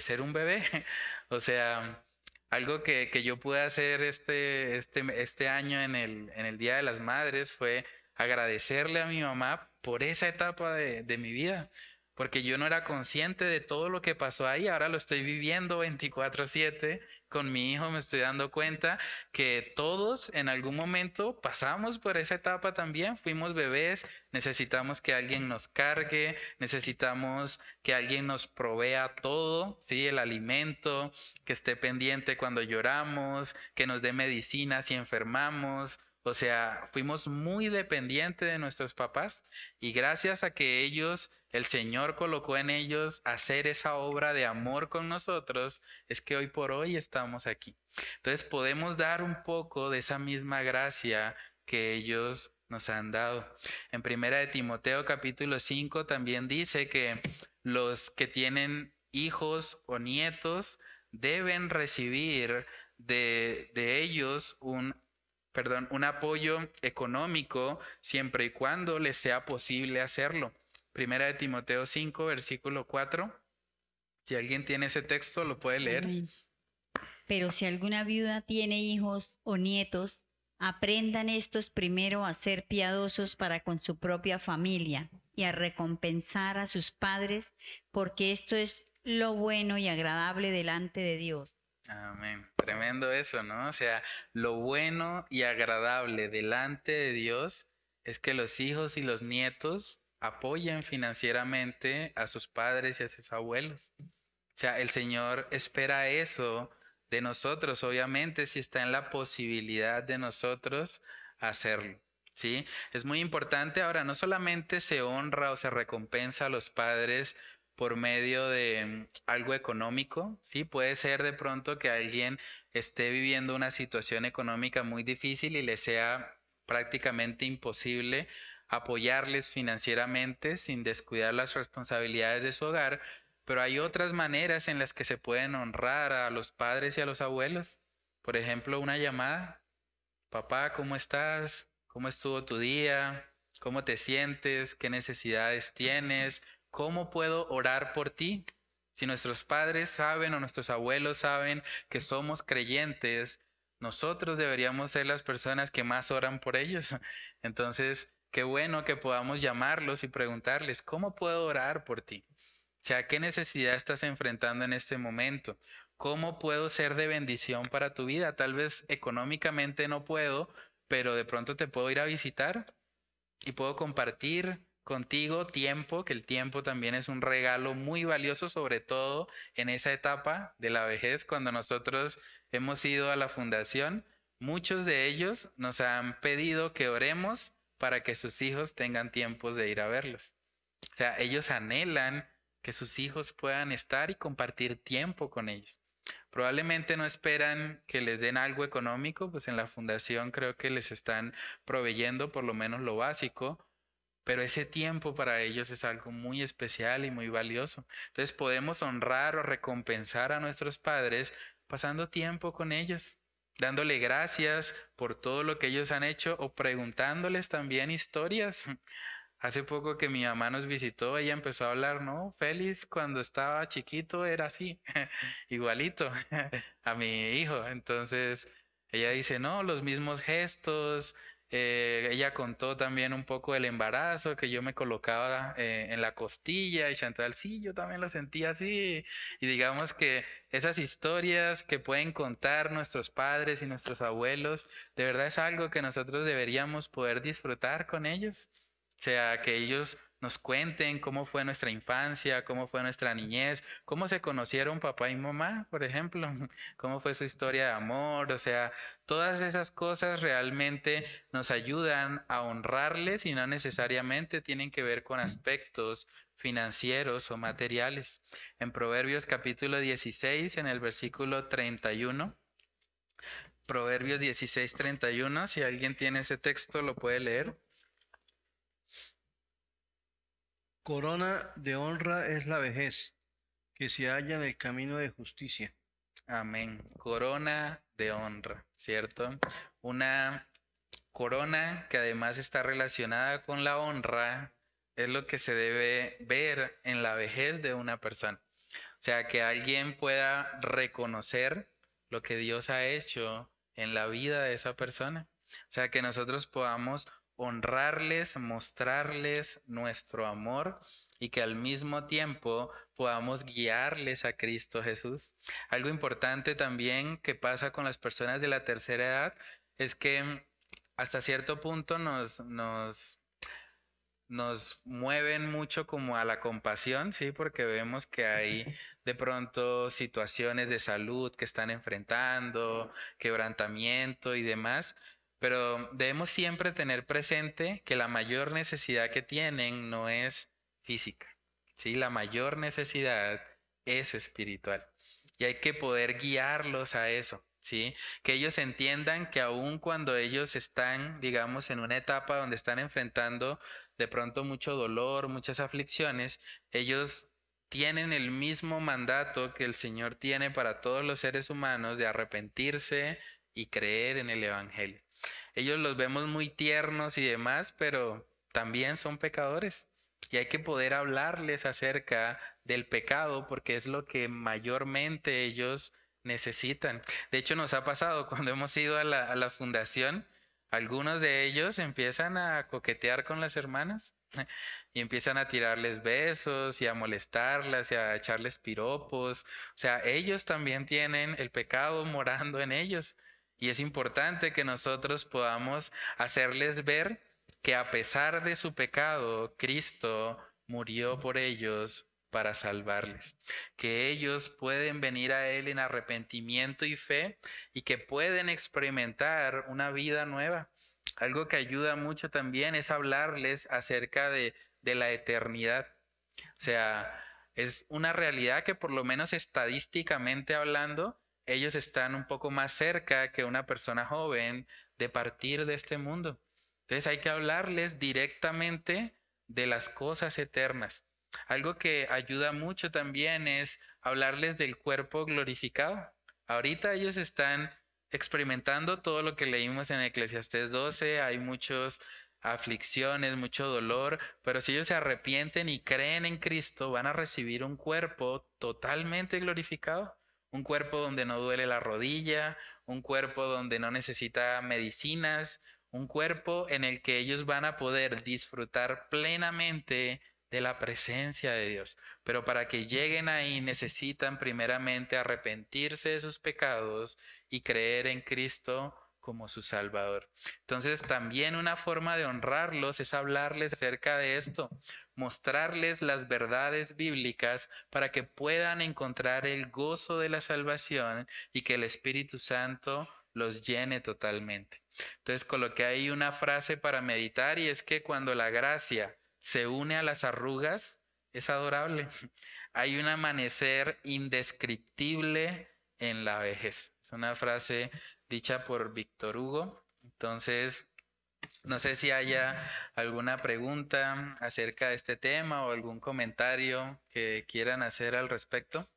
ser un bebé. *laughs* o sea, algo que, yo pude hacer este, este, este año en el, en el Día de las Madres fue agradecerle a mi mamá por esa etapa de, de mi vida porque yo no era consciente de todo lo que pasó ahí, ahora lo estoy viviendo 24/7 con mi hijo, me estoy dando cuenta que todos en algún momento pasamos por esa etapa también, fuimos bebés, necesitamos que alguien nos cargue, necesitamos que alguien nos provea todo, ¿sí? el alimento, que esté pendiente cuando lloramos, que nos dé medicina si enfermamos, o sea, fuimos muy dependientes de nuestros papás y gracias a que ellos, el Señor colocó en ellos hacer esa obra de amor con nosotros, es que hoy por hoy estamos aquí. Entonces podemos dar un poco de esa misma gracia que ellos nos han dado. En primera de Timoteo capítulo 5 también dice que los que tienen hijos o nietos deben recibir de, de ellos un perdón, un apoyo económico siempre y cuando les sea posible hacerlo. Primera de Timoteo 5, versículo 4. Si alguien tiene ese texto, lo puede leer. Pero si alguna viuda tiene hijos o nietos, aprendan estos primero a ser piadosos para con su propia familia y a recompensar a sus padres, porque esto es lo bueno y agradable delante de Dios. Amén. Tremendo eso, ¿no? O sea, lo bueno y agradable delante de Dios es que los hijos y los nietos apoyen financieramente a sus padres y a sus abuelos. O sea, el Señor espera eso de nosotros, obviamente, si está en la posibilidad de nosotros hacerlo. ¿Sí? Es muy importante ahora, no solamente se honra o se recompensa a los padres por medio de algo económico, ¿sí? Puede ser de pronto que alguien esté viviendo una situación económica muy difícil y le sea prácticamente imposible apoyarles financieramente sin descuidar las responsabilidades de su hogar, pero hay otras maneras en las que se pueden honrar a los padres y a los abuelos. Por ejemplo, una llamada. Papá, ¿cómo estás? ¿Cómo estuvo tu día? ¿Cómo te sientes? ¿Qué necesidades tienes? ¿Cómo puedo orar por ti? Si nuestros padres saben o nuestros abuelos saben que somos creyentes, nosotros deberíamos ser las personas que más oran por ellos. *laughs* Entonces, qué bueno que podamos llamarlos y preguntarles, ¿cómo puedo orar por ti? O sea, ¿qué necesidad estás enfrentando en este momento? ¿Cómo puedo ser de bendición para tu vida? Tal vez económicamente no puedo, pero de pronto te puedo ir a visitar y puedo compartir contigo tiempo, que el tiempo también es un regalo muy valioso, sobre todo en esa etapa de la vejez, cuando nosotros hemos ido a la fundación. Muchos de ellos nos han pedido que oremos para que sus hijos tengan tiempos de ir a verlos. O sea, ellos anhelan que sus hijos puedan estar y compartir tiempo con ellos. Probablemente no esperan que les den algo económico, pues en la fundación creo que les están proveyendo por lo menos lo básico, pero ese tiempo para ellos es algo muy especial y muy valioso. Entonces podemos honrar o recompensar a nuestros padres pasando tiempo con ellos, dándole gracias por todo lo que ellos han hecho o preguntándoles también historias. Hace poco que mi mamá nos visitó, ella empezó a hablar, ¿no? Félix cuando estaba chiquito era así, *laughs* igualito *laughs* a mi hijo. Entonces, ella dice, no, los mismos gestos. Eh, ella contó también un poco del embarazo, que yo me colocaba eh, en la costilla y Chantal, sí, yo también lo sentía así. Y digamos que esas historias que pueden contar nuestros padres y nuestros abuelos, de verdad es algo que nosotros deberíamos poder disfrutar con ellos. Sea, que ellos nos cuenten cómo fue nuestra infancia, cómo fue nuestra niñez, cómo se conocieron papá y mamá, por ejemplo, *laughs* cómo fue su historia de amor, o sea, todas esas cosas realmente nos ayudan a honrarles y no necesariamente tienen que ver con aspectos financieros o materiales. En Proverbios capítulo 16, en el versículo 31, Proverbios 16, 31, si alguien tiene ese texto lo puede leer. Corona de honra es la vejez, que se halla en el camino de justicia. Amén. Corona de honra, ¿cierto? Una corona que además está relacionada con la honra es lo que se debe ver en la vejez de una persona. O sea, que alguien pueda reconocer lo que Dios ha hecho en la vida de esa persona. O sea, que nosotros podamos honrarles, mostrarles nuestro amor y que al mismo tiempo podamos guiarles a Cristo Jesús. Algo importante también que pasa con las personas de la tercera edad es que hasta cierto punto nos, nos, nos mueven mucho como a la compasión, ¿sí? Porque vemos que hay *laughs* de pronto situaciones de salud que están enfrentando, quebrantamiento y demás, pero debemos siempre tener presente que la mayor necesidad que tienen no es física, ¿sí? La mayor necesidad es espiritual. Y hay que poder guiarlos a eso, ¿sí? Que ellos entiendan que aun cuando ellos están, digamos, en una etapa donde están enfrentando de pronto mucho dolor, muchas aflicciones, ellos tienen el mismo mandato que el Señor tiene para todos los seres humanos de arrepentirse y creer en el Evangelio. Ellos los vemos muy tiernos y demás, pero también son pecadores. Y hay que poder hablarles acerca del pecado porque es lo que mayormente ellos necesitan. De hecho, nos ha pasado *laughs* cuando hemos ido a la, fundación, algunos de ellos empiezan a coquetear con las hermanas *laughs* y empiezan a tirarles besos y a molestarlas y a echarles piropos. O sea, ellos también tienen el pecado morando en ellos. Y es importante que nosotros podamos hacerles ver que a pesar de su pecado, Cristo murió por ellos para salvarles, que ellos pueden venir a Él en arrepentimiento y fe y que pueden experimentar una vida nueva. Algo que ayuda mucho también es hablarles acerca de, la eternidad. O sea, es una realidad que por lo menos estadísticamente hablando, ellos están un poco más cerca que una persona joven de partir de este mundo. Entonces hay que hablarles directamente de las cosas eternas. Algo que ayuda mucho también es hablarles del cuerpo glorificado. Ahorita ellos están experimentando todo lo que leímos en Eclesiastés 12, hay muchas aflicciones, mucho dolor, pero si ellos se arrepienten y creen en Cristo, van a recibir un cuerpo totalmente glorificado, un cuerpo donde no duele la rodilla, un cuerpo donde no necesita medicinas, un cuerpo en el que ellos van a poder disfrutar plenamente de la presencia de Dios. Pero para que lleguen ahí necesitan primeramente arrepentirse de sus pecados y creer en Cristo como su Salvador. Entonces también una forma de honrarlos es hablarles acerca de esto, mostrarles las verdades bíblicas para que puedan encontrar el gozo de la salvación y que el Espíritu Santo los llene totalmente. Entonces coloqué ahí una frase para meditar y es que cuando la gracia se une a las arrugas, es adorable. Hay un amanecer indescriptible en la vejez. Es una frase dicha por Víctor Hugo. Entonces, no sé si haya alguna pregunta acerca de este tema o algún comentario que quieran hacer al respecto.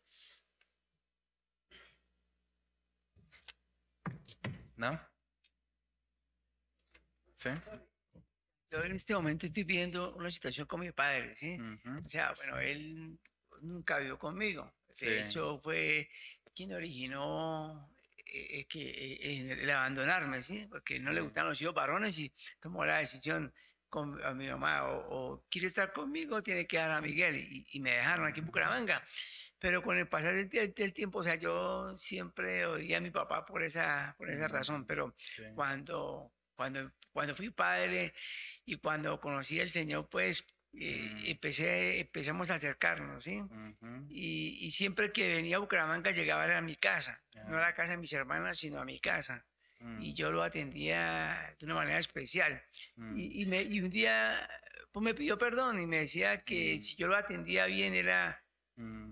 ¿No? ¿Sí? Yo en este momento estoy viendo una situación con mi padre, ¿sí? O sea, bueno, él nunca vivió conmigo. De hecho, fue quien originó eh, que, eh, el abandonarme, ¿sí? Porque no le gustan los hijos varones y tomó la decisión con a mi mamá, o, quiere estar conmigo, tiene que dar a Miguel, y, me dejaron aquí en Bucaramanga. Pero con el pasar del, tiempo, o sea, yo siempre odié a mi papá por esa, por esa razón, pero cuando cuando, cuando fui padre y cuando conocí al Señor, pues eh, mm. empecé, empezamos a acercarnos, ¿sí? y, siempre que venía a Bucaramanga llegaba a mi casa, no a la casa de mis hermanas, sino a mi casa. Y mm. yo lo atendía de una manera especial. Mm. Y, me, y, un día pues me pidió perdón y me decía que si yo lo atendía bien era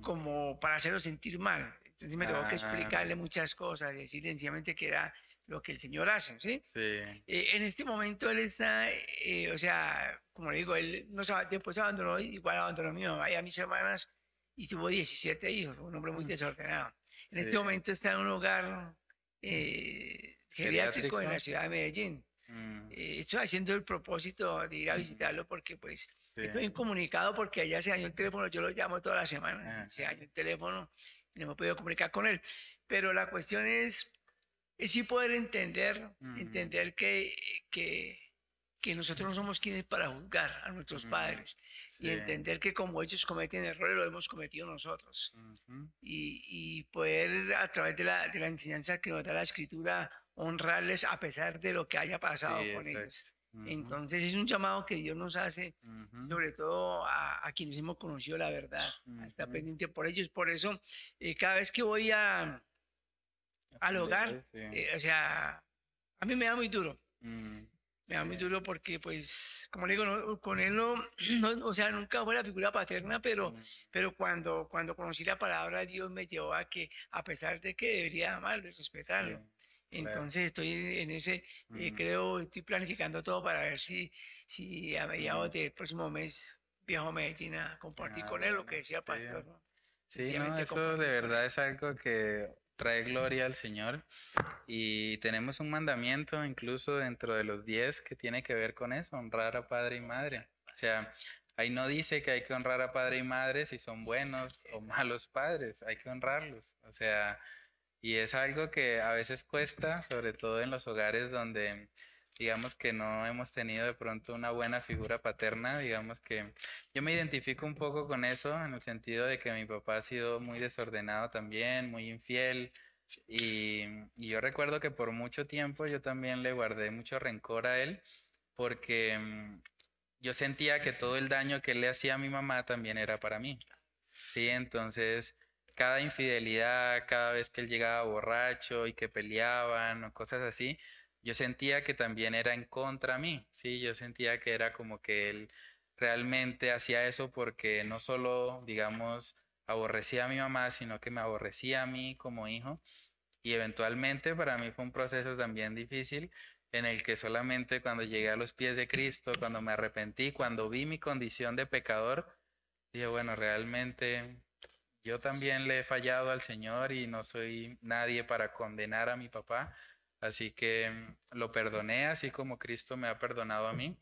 como para hacerlo sentir mal. Entonces me tengo que explicarle muchas cosas, decirle sencillamente que era lo que el Señor hace, ¿sí? Sí. Eh, en este momento él está, eh, o sea, como le digo, él no después se abandonó, igual abandonó a mi mamá y a mis hermanas y tuvo 17 hijos, un hombre muy mm. desordenado. En este momento está en un hogar eh, geriátrico en la ciudad de Medellín. Mm. estoy haciendo el propósito de ir a visitarlo porque pues estoy incomunicado porque allá se dañó el teléfono, yo lo llamo toda la semana, se dañó el teléfono y no me he podido comunicar con él. Pero la cuestión es es sí poder entender, entender que, que, que, nosotros no somos quienes para juzgar a nuestros padres. Y entender que como ellos cometen errores, lo hemos cometido nosotros. y, y, poder a través de la, de la, enseñanza que nos da la escritura honrarles a pesar de lo que haya pasado con ellos. Entonces es un llamado que Dios nos hace, sobre todo a, a, quienes hemos conocido la verdad, a estar pendiente por ellos. Por eso, eh, cada vez que voy a, al hogar, eh, o sea, a mí me da muy duro. Mm, me da muy duro porque, pues, como le digo, con él *clears throat* no, o sea, nunca fue la figura paterna, pero, mm. pero cuando, cuando conocí la palabra, Dios me llevó a que, a pesar de que debería amarlo y respetarlo, entonces estoy en ese, eh, mm. creo, estoy planificando todo para ver si, si a mediados del próximo mes viajo a Medellín a compartir con él lo que decía el pastor. Sí, no, eso de verdad es algo que trae gloria al Señor. Y tenemos un mandamiento incluso dentro de los diez que tiene que ver con eso, honrar a padre y madre. O sea, ahí no dice que hay que honrar a padre y madre si son buenos o malos padres, hay que honrarlos. O sea, y es algo que a veces cuesta, sobre todo en los hogares donde digamos que no hemos tenido de pronto una buena figura paterna, digamos que yo me identifico un poco con eso, en el sentido de que mi papá ha sido muy desordenado también, muy infiel, y, yo recuerdo que por mucho tiempo yo también le guardé mucho rencor a él, porque mm, yo sentía que todo el daño que él le hacía a mi mamá también era para mí. Sí, entonces cada infidelidad, cada vez que él llegaba borracho y que peleaban o cosas así, yo sentía que también era en contra mí, sí, yo sentía que era como que él realmente hacía eso porque no solo, digamos, aborrecía a mi mamá, sino que me aborrecía a mí como hijo. Y eventualmente para mí fue un proceso también difícil en el que solamente cuando llegué a los pies de Cristo, cuando me arrepentí, cuando vi mi condición de pecador, dije, bueno, realmente yo también le he fallado al Señor y no soy nadie para condenar a mi papá. Así que mm, lo perdoné así como Cristo me ha perdonado a mí,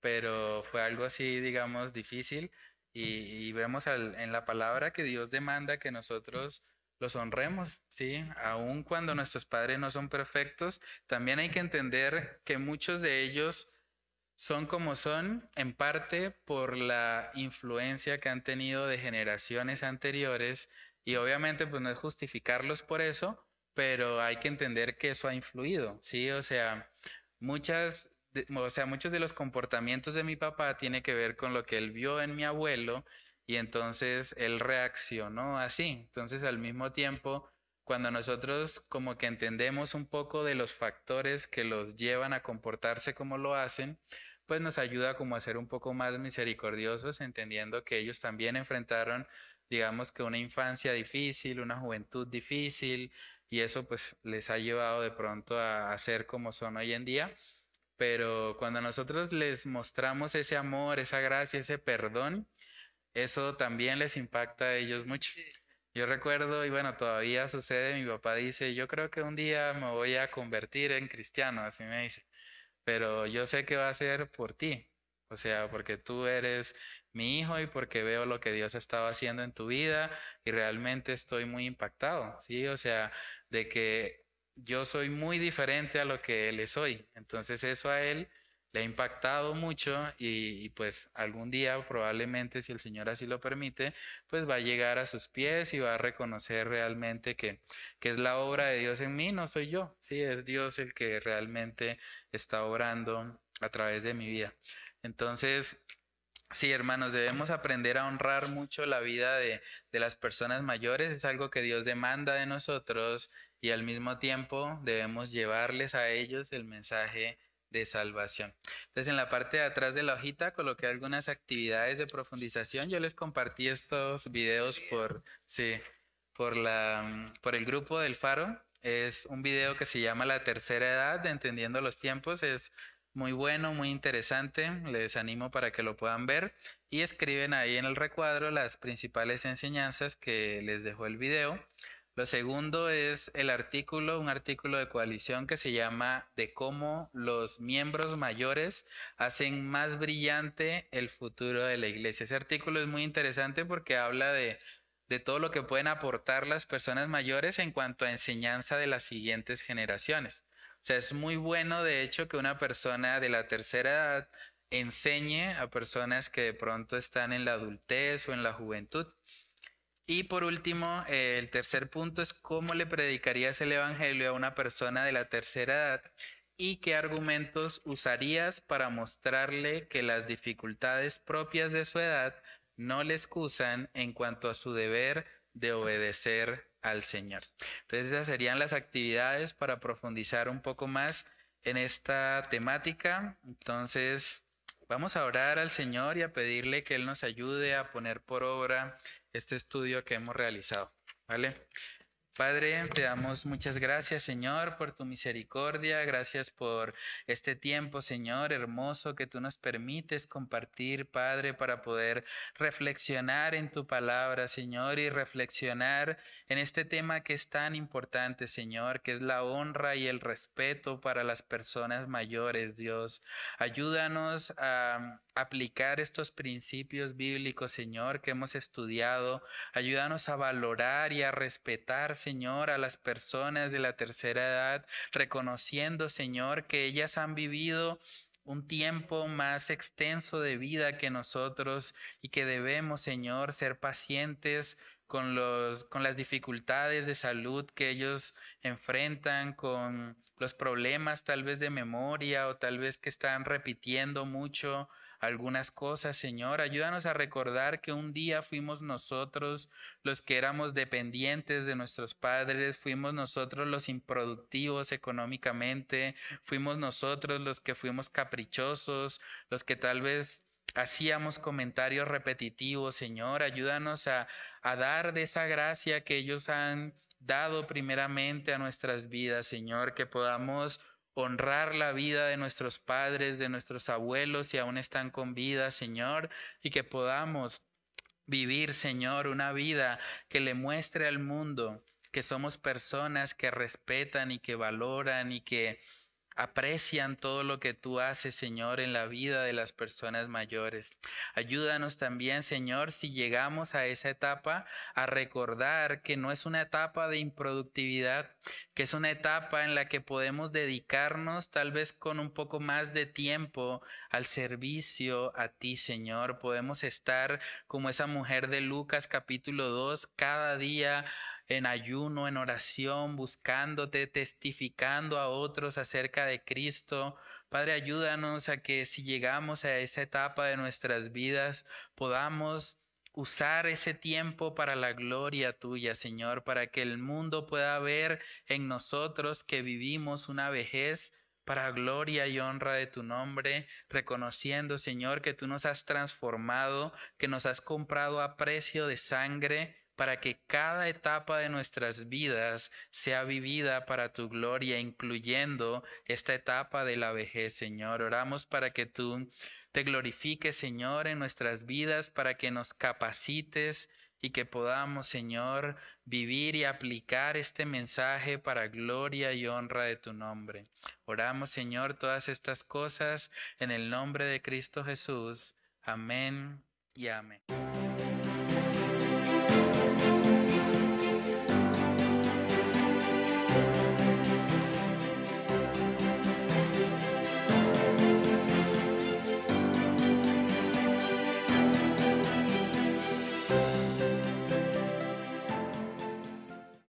pero fue algo así, digamos, difícil. Y, vemos en la palabra que Dios demanda que nosotros los honremos, ¿sí? Aun cuando nuestros padres no son perfectos, también hay que entender que muchos de ellos son como son en parte por la influencia que han tenido de generaciones anteriores y obviamente pues no es justificarlos por eso, pero hay que entender que eso ha influido, ¿sí? O sea, muchas o sea, muchos de los comportamientos de mi papá tiene que ver con lo que él vio en mi abuelo y entonces él reaccionó así. Entonces, al mismo tiempo, cuando nosotros como que entendemos un poco de los factores que los llevan a comportarse como lo hacen, pues nos ayuda como a ser un poco más misericordiosos, entendiendo que ellos también enfrentaron, digamos que una infancia difícil, una juventud difícil, y eso pues les ha llevado de pronto a, ser como son hoy en día. Pero cuando nosotros les mostramos ese amor, esa gracia, ese perdón, eso también les impacta a ellos mucho. Yo recuerdo, y bueno, todavía sucede, mi papá dice, yo creo que un día me voy a convertir en cristiano, así me dice, pero yo sé que va a ser por ti, o sea, porque tú eres mi hijo y porque veo lo que Dios estaba haciendo en tu vida y realmente estoy muy impactado, ¿sí? O sea, de que yo soy muy diferente a lo que él es hoy. Entonces eso a él le ha impactado mucho y, pues algún día probablemente si el Señor así lo permite, pues va a llegar a sus pies y va a reconocer realmente que, que es la obra de Dios en mí, no soy yo, sí, es Dios el que realmente está obrando a través de mi vida. Entonces, Sí, hermanos, debemos aprender a honrar mucho la vida de, de, las personas mayores. Es algo que Dios demanda de nosotros y al mismo tiempo debemos llevarles a ellos el mensaje de salvación. Entonces, en la parte de atrás de la hojita coloqué algunas actividades de profundización. Yo les compartí estos videos por, sí, por, la, por el grupo del Faro. Es un video que se llama La tercera edad de Entendiendo los tiempos. Es muy bueno, muy interesante. Les animo para que lo puedan ver y escriben ahí en el recuadro las principales enseñanzas que les dejó el video. Lo segundo es el artículo, un artículo de coalición que se llama De cómo los miembros mayores hacen más brillante el futuro de la iglesia. Ese artículo es muy interesante porque habla de, de todo lo que pueden aportar las personas mayores en cuanto a enseñanza de las siguientes generaciones. Sea, es muy bueno, de hecho, que una persona de la tercera edad enseñe a personas que de pronto están en la adultez o en la juventud. Y por último, el tercer punto es cómo le predicarías el Evangelio a una persona de la tercera edad y qué argumentos usarías para mostrarle que las dificultades propias de su edad no le excusan en cuanto a su deber de obedecer al Señor. Entonces esas serían las actividades para profundizar un poco más en esta temática. Entonces vamos a orar al Señor y a pedirle que Él nos ayude a poner por obra este estudio que hemos realizado. ¿Vale? Padre, te damos muchas gracias, Señor, por tu misericordia. Gracias por este tiempo, Señor, hermoso que tú nos permites compartir, Padre, para poder reflexionar en tu palabra, Señor, y reflexionar en este tema que es tan importante, Señor, que es la honra y el respeto para las personas mayores, Dios. Ayúdanos a aplicar estos principios bíblicos, Señor, que hemos estudiado. Ayúdanos a valorar y a respetar, Señor, a las personas de la tercera edad, reconociendo, Señor, que ellas han vivido un tiempo más extenso de vida que nosotros y que debemos, Señor, ser pacientes con, los, con las dificultades de salud que ellos enfrentan, con los problemas tal vez de memoria o tal vez que están repitiendo mucho algunas cosas, Señor. Ayúdanos a recordar que un día fuimos nosotros los que éramos dependientes de nuestros padres, fuimos nosotros los improductivos económicamente, fuimos nosotros los que fuimos caprichosos, los que tal vez hacíamos comentarios repetitivos, Señor. Ayúdanos a, dar de esa gracia que ellos han dado primeramente a nuestras vidas, Señor, que podamos honrar la vida de nuestros padres, de nuestros abuelos, si aún están con vida, Señor, y que podamos vivir, Señor, una vida que le muestre al mundo que somos personas que respetan y que valoran y que aprecian todo lo que tú haces, Señor, en la vida de las personas mayores. Ayúdanos también, Señor, si llegamos a esa etapa, a recordar que no es una etapa de improductividad, que es una etapa en la que podemos dedicarnos tal vez con un poco más de tiempo al servicio a ti, Señor. Podemos estar como esa mujer de Lucas capítulo 2 cada día en ayuno, en oración, buscándote, testificando a otros acerca de Cristo. Padre, ayúdanos a que si llegamos a esa etapa de nuestras vidas, podamos usar ese tiempo para la gloria tuya, Señor, para que el mundo pueda ver en nosotros que vivimos una vejez para gloria y honra de tu nombre, reconociendo, Señor, que tú nos has transformado, que nos has comprado a precio de sangre para que cada etapa de nuestras vidas sea vivida para tu gloria, incluyendo esta etapa de la vejez, Señor. Oramos para que tú te glorifiques, Señor, en nuestras vidas, para que nos capacites y que podamos, Señor, vivir y aplicar este mensaje para gloria y honra de tu nombre. Oramos, Señor, todas estas cosas en el nombre de Cristo Jesús. Amén y amén.